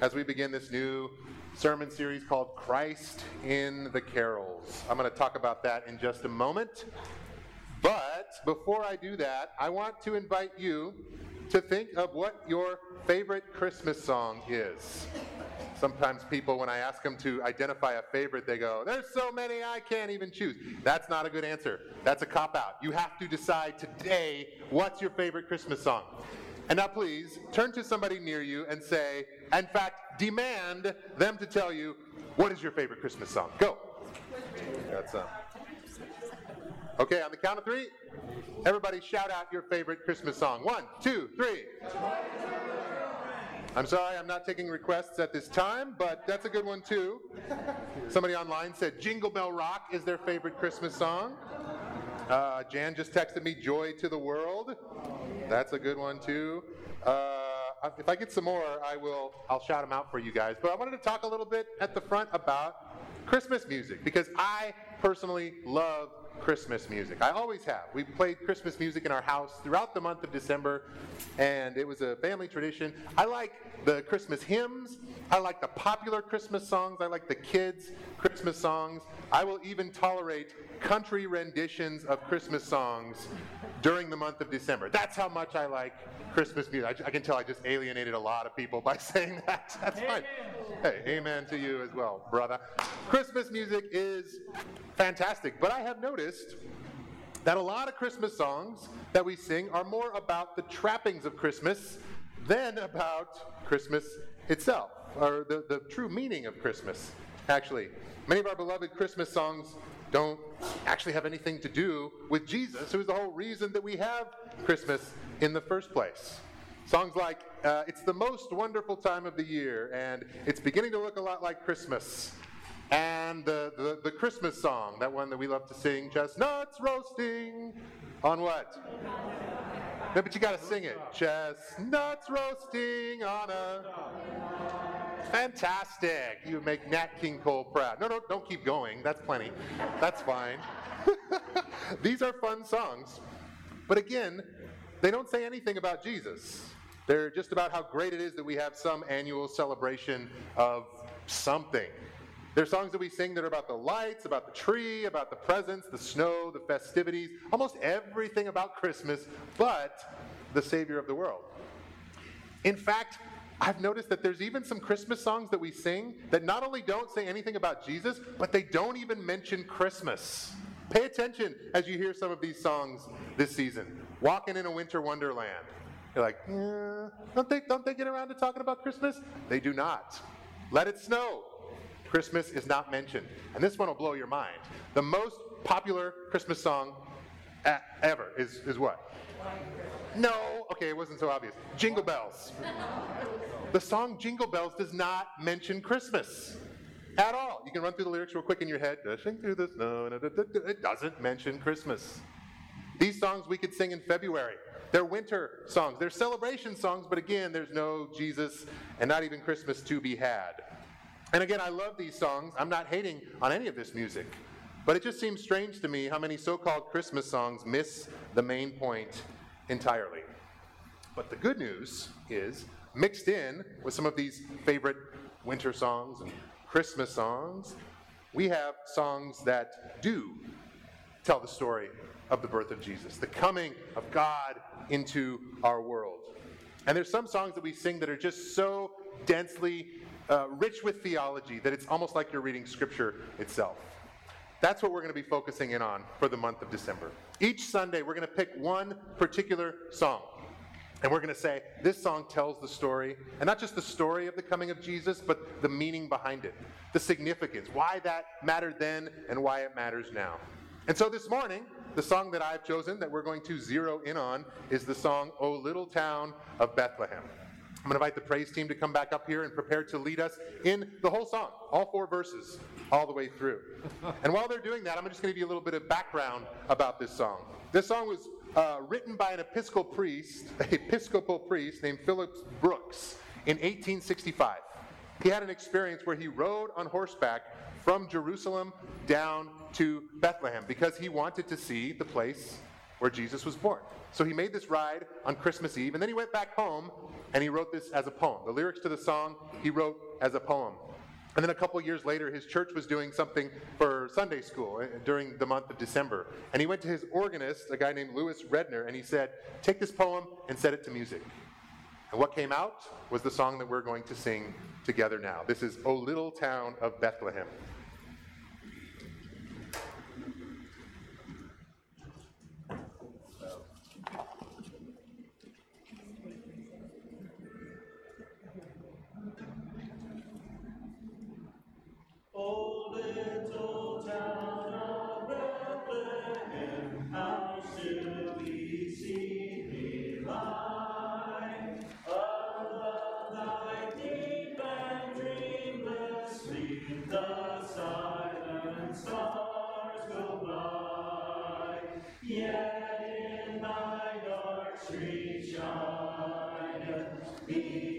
as we begin this new sermon series called Christ in the Carols. I'm going to talk about that in just a moment. But before I do that, I want to invite you to think of what your favorite Christmas song is. Sometimes people, when I ask them to identify a favorite, they go, There's so many I can't even choose. That's not a good answer. That's a cop out. You have to decide today what's your favorite Christmas song. And now, please turn to somebody near you and say, in fact, demand them to tell you what is your favorite Christmas song. Go. That's uh. Okay, on the count of three, everybody shout out your favorite Christmas song. One, two, three. I'm sorry, I'm not taking requests at this time, but that's a good one too. Somebody online said Jingle Bell Rock is their favorite Christmas song. Uh, Jan just texted me Joy to the World. That's a good one too. Uh, if I get some more, I will. I'll shout them out for you guys. But I wanted to talk a little bit at the front about Christmas music because I personally love Christmas music. I always have. We played Christmas music in our house throughout the month of December, and it was a family tradition. I like the Christmas hymns. I like the popular Christmas songs. I like the kids' Christmas songs. I will even tolerate country renditions of Christmas songs during the month of December. That's how much I like Christmas music. I, I can tell I just alienated a lot of people by saying that. That's fine. Hey, amen to you as well, brother. Christmas music is fantastic, but I have noticed that a lot of Christmas songs that we sing are more about the trappings of Christmas than about Christmas itself, or the, the true meaning of Christmas, actually. Many of our beloved Christmas songs don't actually have anything to do with Jesus, who is the whole reason that we have Christmas in the first place. Songs like uh, It's the Most Wonderful Time of the Year, and It's Beginning to Look a Lot Like Christmas. And the, the, the Christmas song, that one that we love to sing, Chestnuts Roasting on what? No, but you got to sing it. Chestnuts roasting on a. Fantastic. You make Nat King Cole proud. No, no, don't keep going. That's plenty. That's fine. These are fun songs. But again, they don't say anything about Jesus. They're just about how great it is that we have some annual celebration of something. There are songs that we sing that are about the lights, about the tree, about the presents, the snow, the festivities, almost everything about Christmas, but the Savior of the world. In fact, I've noticed that there's even some Christmas songs that we sing that not only don't say anything about Jesus, but they don't even mention Christmas. Pay attention as you hear some of these songs this season. Walking in a Winter Wonderland. You're like, eh, don't they don't they get around to talking about Christmas? They do not. Let it snow. Christmas is not mentioned. And this one will blow your mind. The most popular Christmas song ever is, is what? No, okay, it wasn't so obvious. Jingle Bells. The song Jingle Bells does not mention Christmas at all. You can run through the lyrics real quick in your head. Dashing through the snow. It doesn't mention Christmas. These songs we could sing in February. They're winter songs. They're celebration songs, but again, there's no Jesus and not even Christmas to be had. And again, I love these songs. I'm not hating on any of this music. But it just seems strange to me how many so called Christmas songs miss the main point entirely. But the good news is, mixed in with some of these favorite winter songs and Christmas songs, we have songs that do tell the story of the birth of Jesus, the coming of God into our world. And there's some songs that we sing that are just so densely uh, rich with theology that it's almost like you're reading scripture itself. That's what we're going to be focusing in on for the month of December. Each Sunday, we're going to pick one particular song. And we're going to say, this song tells the story, and not just the story of the coming of Jesus, but the meaning behind it, the significance, why that mattered then and why it matters now. And so this morning, the song that I've chosen that we're going to zero in on is the song, O Little Town of Bethlehem. I'm going to invite the praise team to come back up here and prepare to lead us in the whole song, all four verses, all the way through. And while they're doing that, I'm just going to give you a little bit of background about this song. This song was uh, written by an Episcopal priest, Episcopal priest named Phillips Brooks in 1865. He had an experience where he rode on horseback from Jerusalem down to Bethlehem because he wanted to see the place where Jesus was born. So he made this ride on Christmas Eve, and then he went back home and he wrote this as a poem. The lyrics to the song he wrote as a poem. And then a couple years later, his church was doing something for Sunday school eh, during the month of December. And he went to his organist, a guy named Lewis Redner, and he said, Take this poem and set it to music. And what came out was the song that we're going to sing together now. This is O Little Town of Bethlehem. To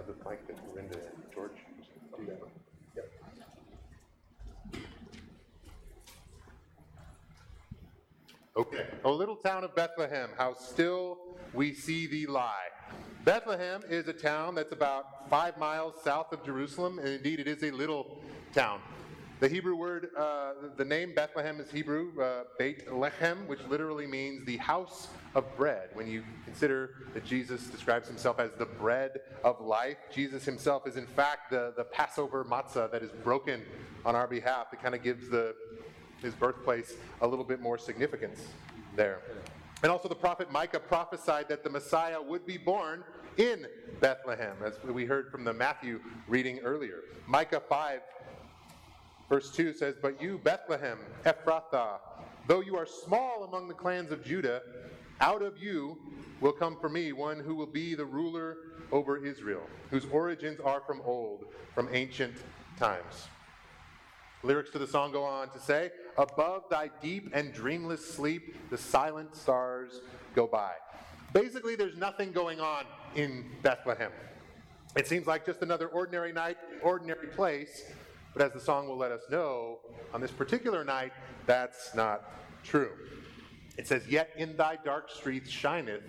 uh, the mic that Linda and George do that. Okay. O little town of Bethlehem, how still we see thee lie. Bethlehem is a town that's about five miles south of Jerusalem, and indeed it is a little town. The Hebrew word, uh, the name Bethlehem is Hebrew, uh, Beit Lechem, which literally means the house of bread. When you consider that Jesus describes himself as the bread of life, Jesus himself is in fact the, the Passover matzah that is broken on our behalf. It kind of gives the, his birthplace a little bit more significance there. And also, the prophet Micah prophesied that the Messiah would be born in Bethlehem, as we heard from the Matthew reading earlier. Micah 5 Verse 2 says, But you, Bethlehem, Ephrathah, though you are small among the clans of Judah, Out of you will come for me one who will be the ruler over Israel, whose origins are from old, from ancient times. Lyrics to the song go on to say, Above thy deep and dreamless sleep, the silent stars go by. Basically, there's nothing going on in Bethlehem. It seems like just another ordinary night, ordinary place, but as the song will let us know, on this particular night, that's not true. It says, Yet in thy dark streets shineth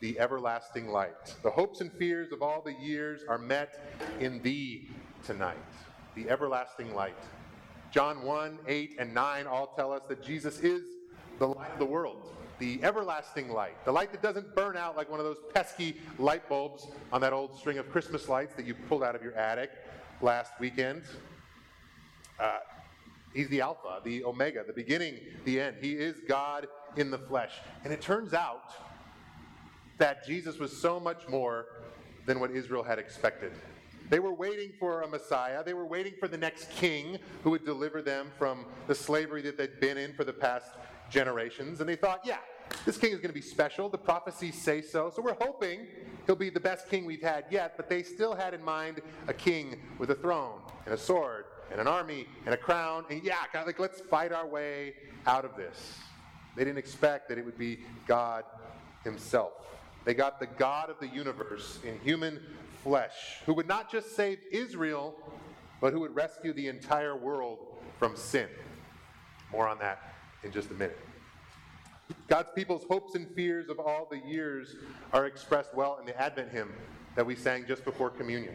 the everlasting light. The hopes and fears of all the years are met in thee tonight, the everlasting light. John 1, 8, and 9 all tell us that Jesus is the light of the world, the everlasting light, the light that doesn't burn out like one of those pesky light bulbs on that old string of Christmas lights that you pulled out of your attic last weekend. He's the Alpha, the Omega, the beginning, the end. He is God in the flesh. And it turns out that Jesus was so much more than what Israel had expected. They were waiting for a Messiah. They were waiting for the next king who would deliver them from the slavery that they'd been in for the past generations. And they thought, yeah, this king is going to be special. The prophecies say so. So we're hoping he'll be the best king we've had yet. But they still had in mind a king with a throne and a sword and an army and a crown. And yeah, like let's fight our way out of this. They didn't expect that it would be God himself. They got the God of the universe in human flesh, who would not just save Israel, but who would rescue the entire world from sin. More on that in just a minute. God's people's hopes and fears of all the years are expressed well in the Advent hymn that we sang just before communion.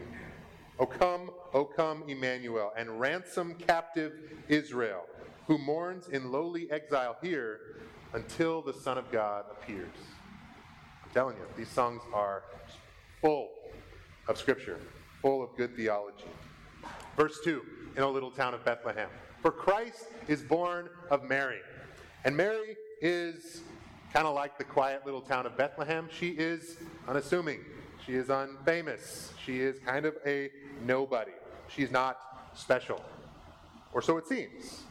O come, O come, Emmanuel, and ransom captive Israel, who mourns in lowly exile here until the Son of God appears. I'm telling you, these songs are full of Scripture, full of good theology. Verse 2 in a little town of Bethlehem. For Christ is born of Mary. And Mary is kind of like the quiet little town of Bethlehem. She is unassuming. She is unfamous. She is kind of a nobody. She's not special. Or so it seems.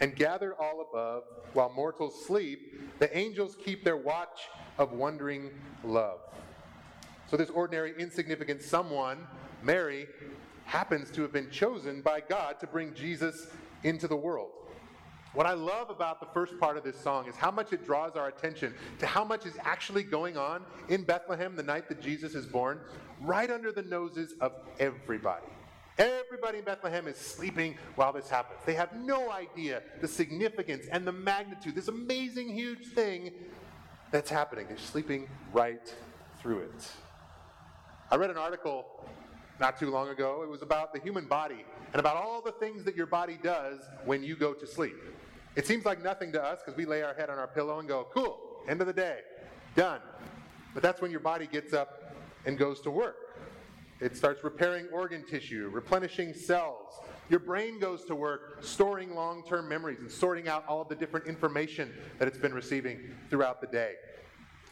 And gathered all above, while mortals sleep, the angels keep their watch of wondering love. So, this ordinary, insignificant someone, Mary, happens to have been chosen by God to bring Jesus into the world. What I love about the first part of this song is how much it draws our attention to how much is actually going on in Bethlehem the night that Jesus is born, right under the noses of everybody. Everybody in Bethlehem is sleeping while this happens. They have no idea the significance and the magnitude, this amazing, huge thing that's happening. They're sleeping right through it. I read an article not too long ago. It was about the human body and about all the things that your body does when you go to sleep. It seems like nothing to us because we lay our head on our pillow and go, cool, end of the day, done. But that's when your body gets up and goes to work. It starts repairing organ tissue, replenishing cells. Your brain goes to work storing long term memories and sorting out all of the different information that it's been receiving throughout the day.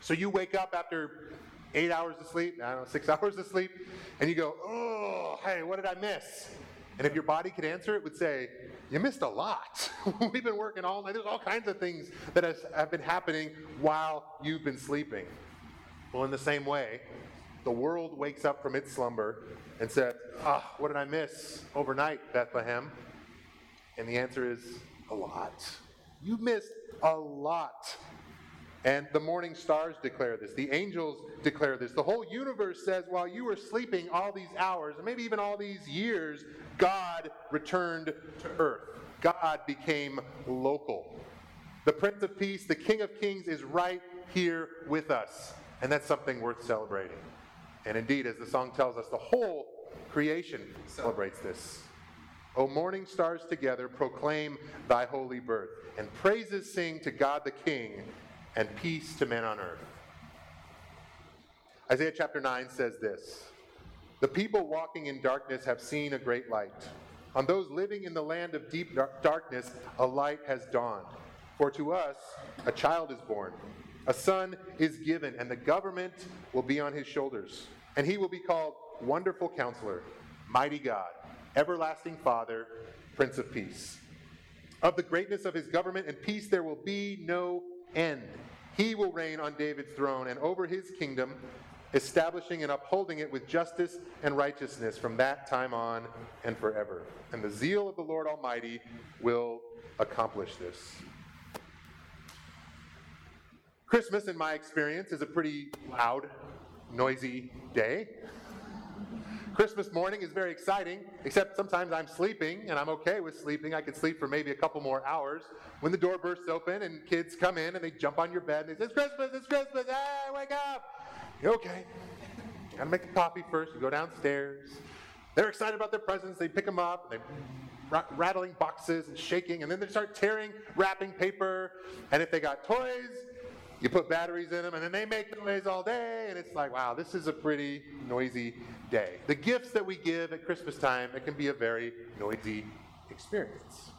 So you wake up after eight hours of sleep, I don't know, six hours of sleep, and you go, oh, hey, what did I miss? And if your body could answer, it would say, you missed a lot. We've been working all night. There's all kinds of things that has, have been happening while you've been sleeping. Well, in the same way, the world wakes up from its slumber and says, ah, what did I miss overnight, Bethlehem? And the answer is, a lot. You missed a lot and the morning stars declare this. The angels declare this. The whole universe says, while you were sleeping all these hours, and maybe even all these years, God returned to earth. God became local. The Prince of Peace, the King of Kings, is right here with us. And that's something worth celebrating. And indeed, as the song tells us, the whole creation celebrates this. O morning stars together proclaim thy holy birth, and praises sing to God the King and peace to men on earth. Isaiah chapter 9 says this The people walking in darkness have seen a great light. On those living in the land of deep darkness, a light has dawned. For to us a child is born, a son is given, and the government will be on his shoulders. And he will be called Wonderful Counselor, Mighty God, Everlasting Father, Prince of Peace. Of the greatness of his government and peace there will be no end. He will reign on David's throne and over his kingdom, establishing and upholding it with justice and righteousness from that time on and forever. And the zeal of the Lord Almighty will accomplish this. Christmas, in my experience, is a pretty loud, noisy day. Christmas morning is very exciting, except sometimes I'm sleeping, and I'm okay with sleeping. I could sleep for maybe a couple more hours. When the door bursts open and kids come in and they jump on your bed and they say, It's Christmas, it's Christmas, hey, wake up! You're okay. You gotta make the coffee first, you go downstairs. They're excited about their presents, they pick them up, They're rattling boxes and shaking, and then they start tearing wrapping paper. And if they got toys, you put batteries in them, and then they make noise all day, and it's like, wow, this is a pretty noisy day. The gifts that we give at Christmas time, it can be a very noisy experience.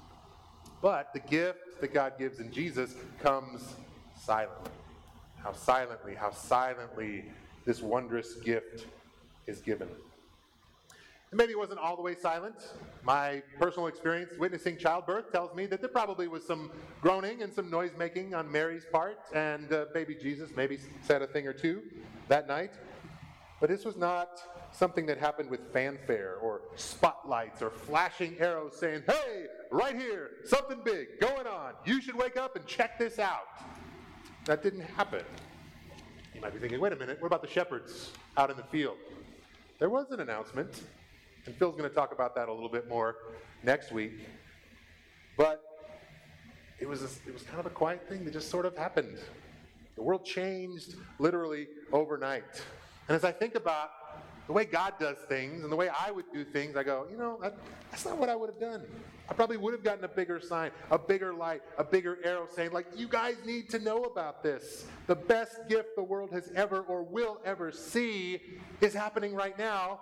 But the gift that God gives in Jesus comes silently. How silently, how silently this wondrous gift is given. Maybe it wasn't all the way silent. My personal experience witnessing childbirth tells me that there probably was some groaning and some noise making on Mary's part, and uh, baby Jesus maybe said a thing or two that night. But this was not something that happened with fanfare or spotlights or flashing arrows saying, hey, right here, something big going on. You should wake up and check this out. That didn't happen. You might be thinking, wait a minute, what about the shepherds out in the field? There was an announcement. And Phil's going to talk about that a little bit more next week. But it was, a, it was kind of a quiet thing that just sort of happened. The world changed literally overnight. And as I think about the way God does things and the way I would do things, I go, you know, that, that's not what I would have done. I probably would have gotten a bigger sign, a bigger light, a bigger arrow saying, like, you guys need to know about this. The best gift the world has ever or will ever see is happening right now.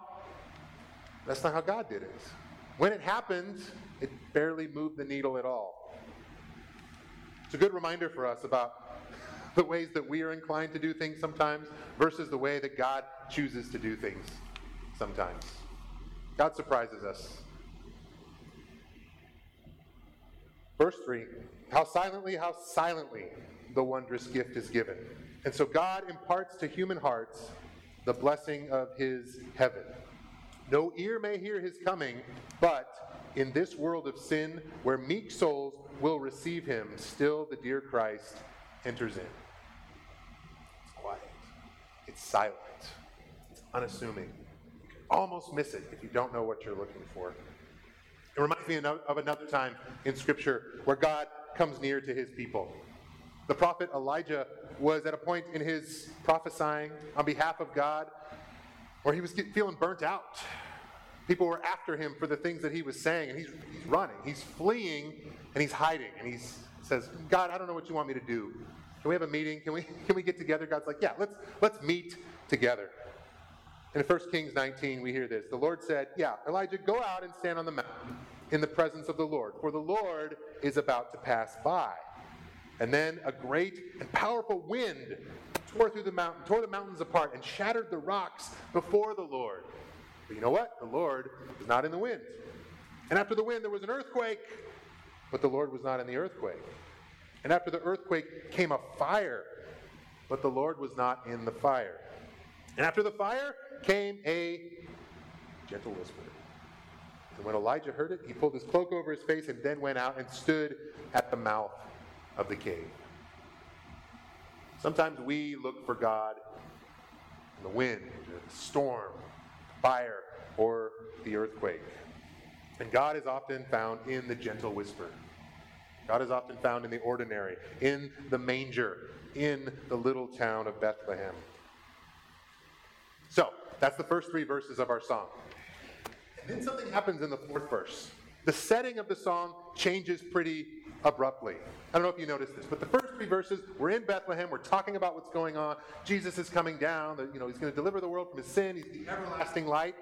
That's not how God did it. When it happened, it barely moved the needle at all. It's a good reminder for us about the ways that we are inclined to do things sometimes versus the way that God chooses to do things sometimes. God surprises us. Verse 3 How silently, how silently the wondrous gift is given. And so God imparts to human hearts the blessing of his heaven. No ear may hear his coming, but in this world of sin, where meek souls will receive him, still the dear Christ enters in. It's quiet, it's silent, it's unassuming. You can almost miss it if you don't know what you're looking for. It reminds me of another time in Scripture where God comes near to his people. The prophet Elijah was at a point in his prophesying on behalf of God or he was feeling burnt out. People were after him for the things that he was saying, and he's, he's running, he's fleeing, and he's hiding. And he says, God, I don't know what you want me to do. Can we have a meeting? Can we, can we get together? God's like, yeah, let's, let's meet together. In 1 Kings 19, we hear this. The Lord said, Yeah, Elijah, go out and stand on the mountain in the presence of the Lord, for the Lord is about to pass by. And then a great and powerful wind tore through the mountain, tore the mountains apart, and shattered the rocks before the Lord. But you know what? The Lord was not in the wind. And after the wind, there was an earthquake, but the Lord was not in the earthquake. And after the earthquake came a fire, but the Lord was not in the fire. And after the fire came a gentle whisper. And when Elijah heard it, he pulled his cloak over his face and then went out and stood at the mouth of the cave. Sometimes we look for God in the wind, the storm, fire, or the earthquake. And God is often found in the gentle whisper. God is often found in the ordinary, in the manger, in the little town of Bethlehem. So, that's the first three verses of our song. And then something happens in the fourth verse. The setting of the song changes pretty abruptly. I don't know if you noticed this, but the first verses, we're in Bethlehem, we're talking about what's going on. Jesus is coming down, you know, he's going to deliver the world from his sin, he's the everlasting light.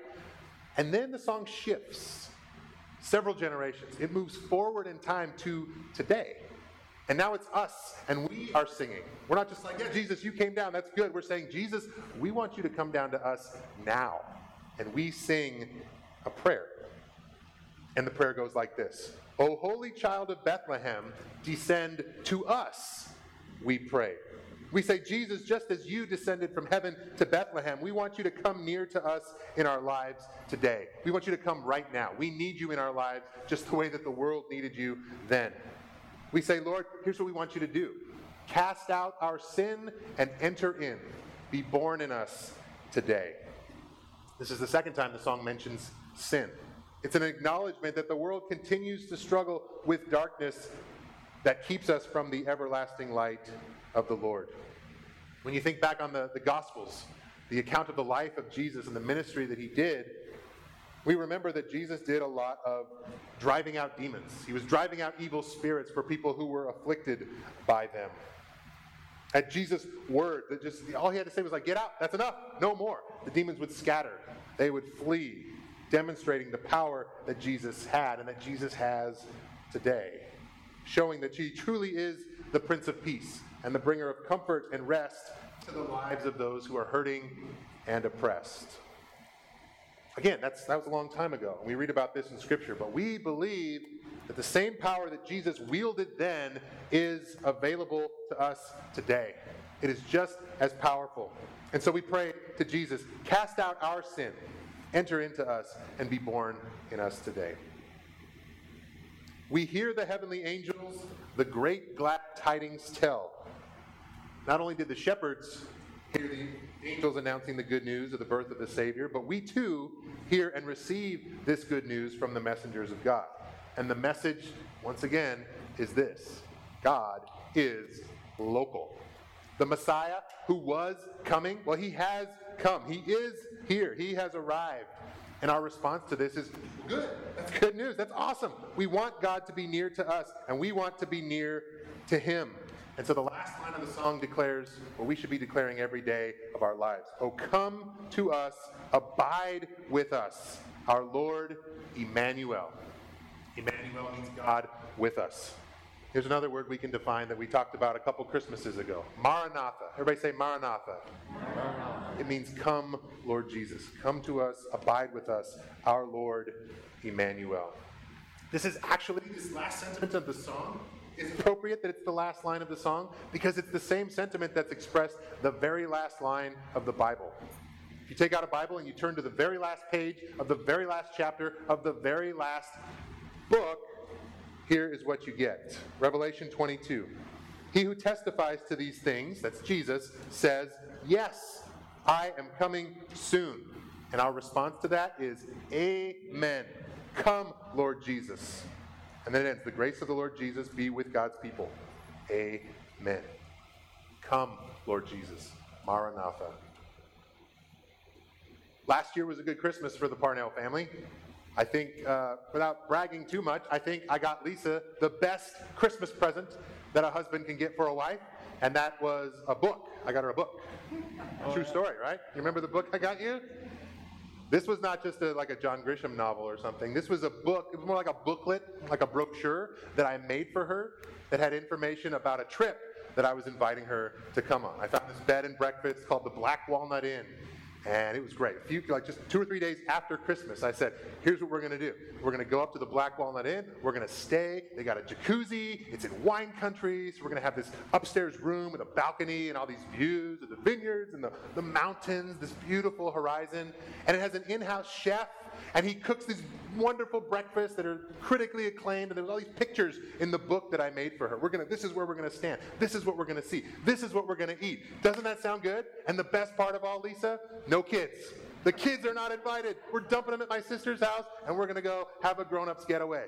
And then the song shifts several generations. It moves forward in time to today. And now it's us, and we are singing. We're not just like, yeah, Jesus, you came down, that's good. We're saying, Jesus, we want you to come down to us now. And we sing a prayer. And the prayer goes like this O holy child of Bethlehem, descend to us, we pray. We say, Jesus, just as you descended from heaven to Bethlehem, we want you to come near to us in our lives today. We want you to come right now. We need you in our lives just the way that the world needed you then. We say, Lord, here's what we want you to do cast out our sin and enter in. Be born in us today. This is the second time the song mentions sin. It's an acknowledgement that the world continues to struggle with darkness that keeps us from the everlasting light of the Lord. When you think back on the, the Gospels, the account of the life of Jesus and the ministry that he did, we remember that Jesus did a lot of driving out demons. He was driving out evil spirits for people who were afflicted by them. At Jesus' word, that just all he had to say was like, "Get out! That's enough! No more!" The demons would scatter; they would flee, demonstrating the power that Jesus had and that Jesus has today, showing that he truly is the Prince of Peace and the bringer of comfort and rest to the lives of those who are hurting and oppressed. Again, that's, that was a long time ago. We read about this in Scripture, but we believe that the same power that Jesus wielded then is available to us today. It is just as powerful. And so we pray to Jesus, cast out our sin, enter into us, and be born in us today. We hear the heavenly angels the great glad tidings tell. Not only did the shepherds hear the angels announcing the good news of the birth of the Savior, but we too hear and receive this good news from the messengers of God. And the message, once again, is this God is local. The Messiah who was coming, well, he has come. He is here. He has arrived. And our response to this is good. That's good news. That's awesome. We want God to be near to us, and we want to be near to Him. And so the last line of the song declares what we should be declaring every day of our lives Oh, come to us, abide with us, our Lord Emmanuel. Emmanuel means God with us. Here's another word we can define that we talked about a couple Christmases ago Maranatha. Everybody say Maranatha. Maranatha. It means come, Lord Jesus. Come to us, abide with us, our Lord Emmanuel. This is actually, this last sentence of the song is appropriate that it's the last line of the song because it's the same sentiment that's expressed the very last line of the Bible. If you take out a Bible and you turn to the very last page of the very last chapter of the very last book, here is what you get Revelation 22. He who testifies to these things, that's Jesus, says, Yes, I am coming soon. And our response to that is, Amen. Come, Lord Jesus. And then it ends, The grace of the Lord Jesus be with God's people. Amen. Come, Lord Jesus. Maranatha. Last year was a good Christmas for the Parnell family. I think, uh, without bragging too much, I think I got Lisa the best Christmas present that a husband can get for a wife, and that was a book. I got her a book. Oh, True yeah. story, right? You remember the book I got you? This was not just a, like a John Grisham novel or something. This was a book. It was more like a booklet, like a brochure that I made for her that had information about a trip that I was inviting her to come on. I found this bed and breakfast called the Black Walnut Inn and it was great. A few, like just two or three days after Christmas, I said, "Here's what we're going to do. We're going to go up to the Black Walnut Inn. We're going to stay. They got a jacuzzi. It's in wine country. So we're going to have this upstairs room with a balcony and all these views of the vineyards and the, the mountains, this beautiful horizon. And it has an in-house chef and he cooks these wonderful breakfasts that are critically acclaimed, and there's all these pictures in the book that I made for her. We're gonna, this is where we're gonna stand. This is what we're gonna see. This is what we're gonna eat. Doesn't that sound good? And the best part of all, Lisa, no kids. The kids are not invited. We're dumping them at my sister's house, and we're gonna go have a grown-ups getaway.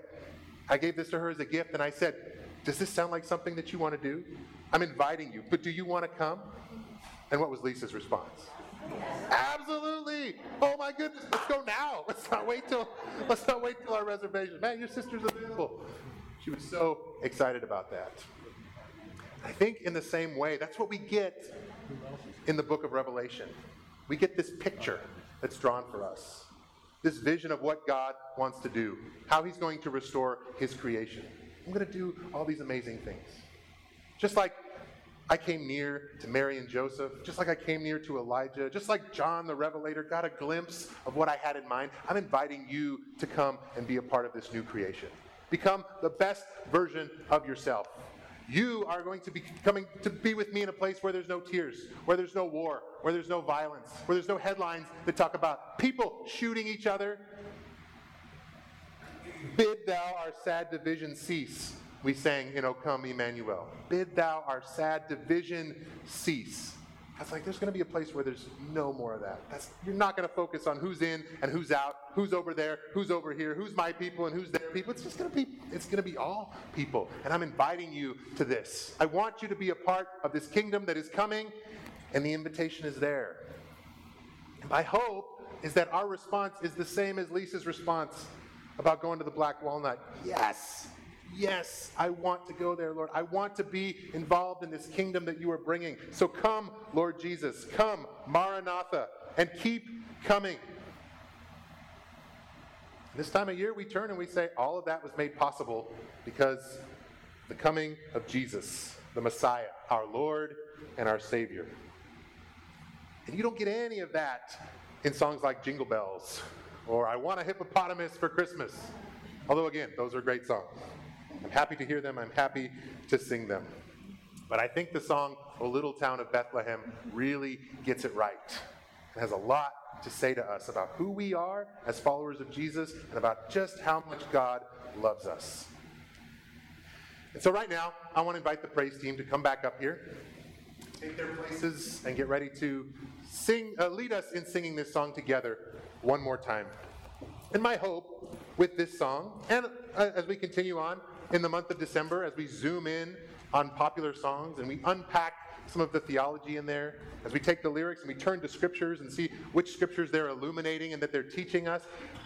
I gave this to her as a gift, and I said, "Does this sound like something that you want to do? I'm inviting you, but do you want to come?" And what was Lisa's response? Absolutely. Oh my goodness. Let's go now. Let's not wait till let's not wait till our reservation. Man, your sister's available. She was so excited about that. I think in the same way, that's what we get in the book of Revelation. We get this picture that's drawn for us. This vision of what God wants to do, how he's going to restore his creation. I'm going to do all these amazing things. Just like I came near to Mary and Joseph, just like I came near to Elijah, just like John the Revelator got a glimpse of what I had in mind. I'm inviting you to come and be a part of this new creation. Become the best version of yourself. You are going to be coming to be with me in a place where there's no tears, where there's no war, where there's no violence, where there's no headlines that talk about people shooting each other. Bid thou our sad division cease, we sang in O Come Emmanuel. Bid thou our sad division cease. Was like, there's going to be a place where there's no more of that. That's, you're not going to focus on who's in and who's out, who's over there, who's over here, who's my people and who's their people. It's just going to be, it's going to be all people. And I'm inviting you to this. I want you to be a part of this kingdom that is coming, and the invitation is there. My hope is that our response is the same as Lisa's response about going to the Black Walnut. Yes. Yes, I want to go there, Lord. I want to be involved in this kingdom that you are bringing. So come, Lord Jesus. Come, Maranatha, and keep coming. This time of year, we turn and we say, all of that was made possible because the coming of Jesus, the Messiah, our Lord and our Savior. And you don't get any of that in songs like Jingle Bells or I Want a Hippopotamus for Christmas. Although, again, those are great songs. I'm happy to hear them, I'm happy to sing them. But I think the song, O Little Town of Bethlehem, really gets it right. It has a lot to say to us about who we are as followers of Jesus and about just how much God loves us. And so, right now, I want to invite the praise team to come back up here, take their places, and get ready to sing, uh, lead us in singing this song together one more time. And my hope with this song, and uh, as we continue on, in the month of December as we zoom in on popular songs and we unpack some of the theology in there, as we take the lyrics and we turn to scriptures and see which scriptures they're illuminating and that they're teaching us.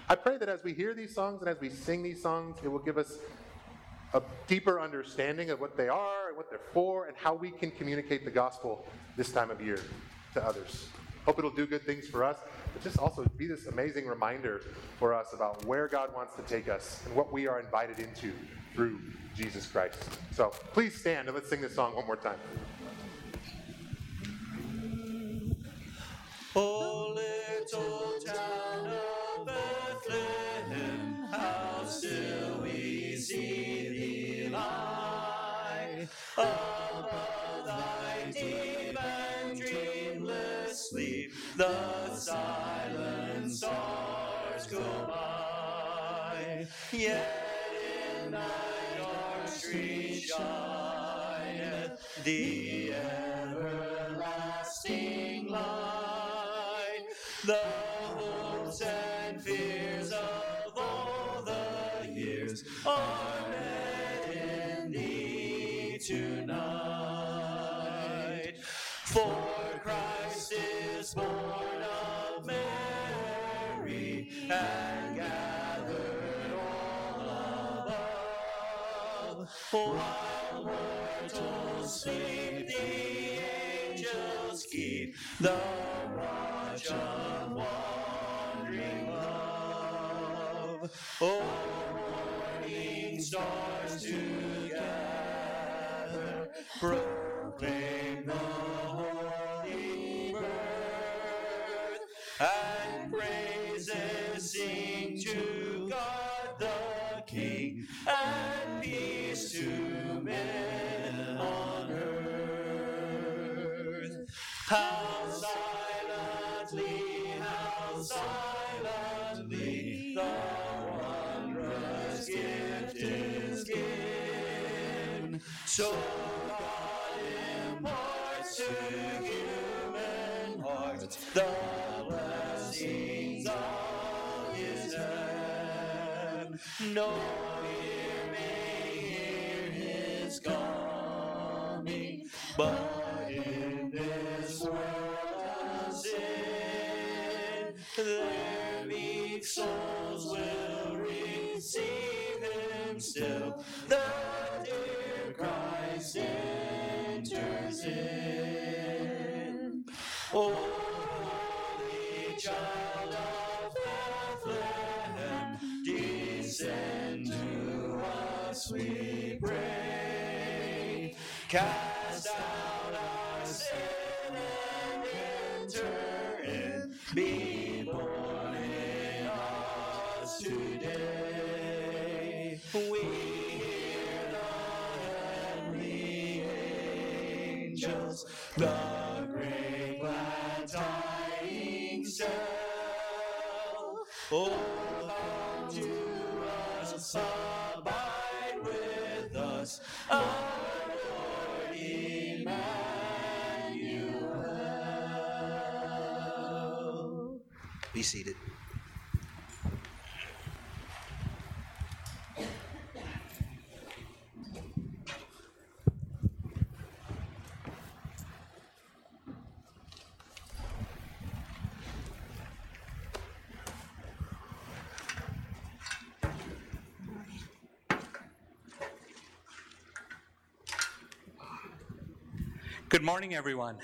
I pray that as we hear these songs and as we sing these songs, it will give us a deeper understanding of what they are and what they're for and how we can communicate the gospel this time of year to others. Hope it'll do good things for us, but just also be this amazing reminder for us about where God wants to take us and what we are invited into through Jesus Christ. So please stand and let's sing this song one more time. Oh, little town The silent stars go by. Yet in thy dark street shineth the everlasting light. The hopes and fears of all the years are met in thee tonight. For Christ And While mortals sleep, the angels keep the So God imparts to human hearts the blessings of His hand. No coming, but in this world of sin, their weak souls will receive Him still. Holy child of Bethlehem, descend to us, we pray. Cast out our sin and enter in. Be born in us today. We hear the heavenly angels the great tell. With us, our Lord Emmanuel. Be seated. Morning, everyone.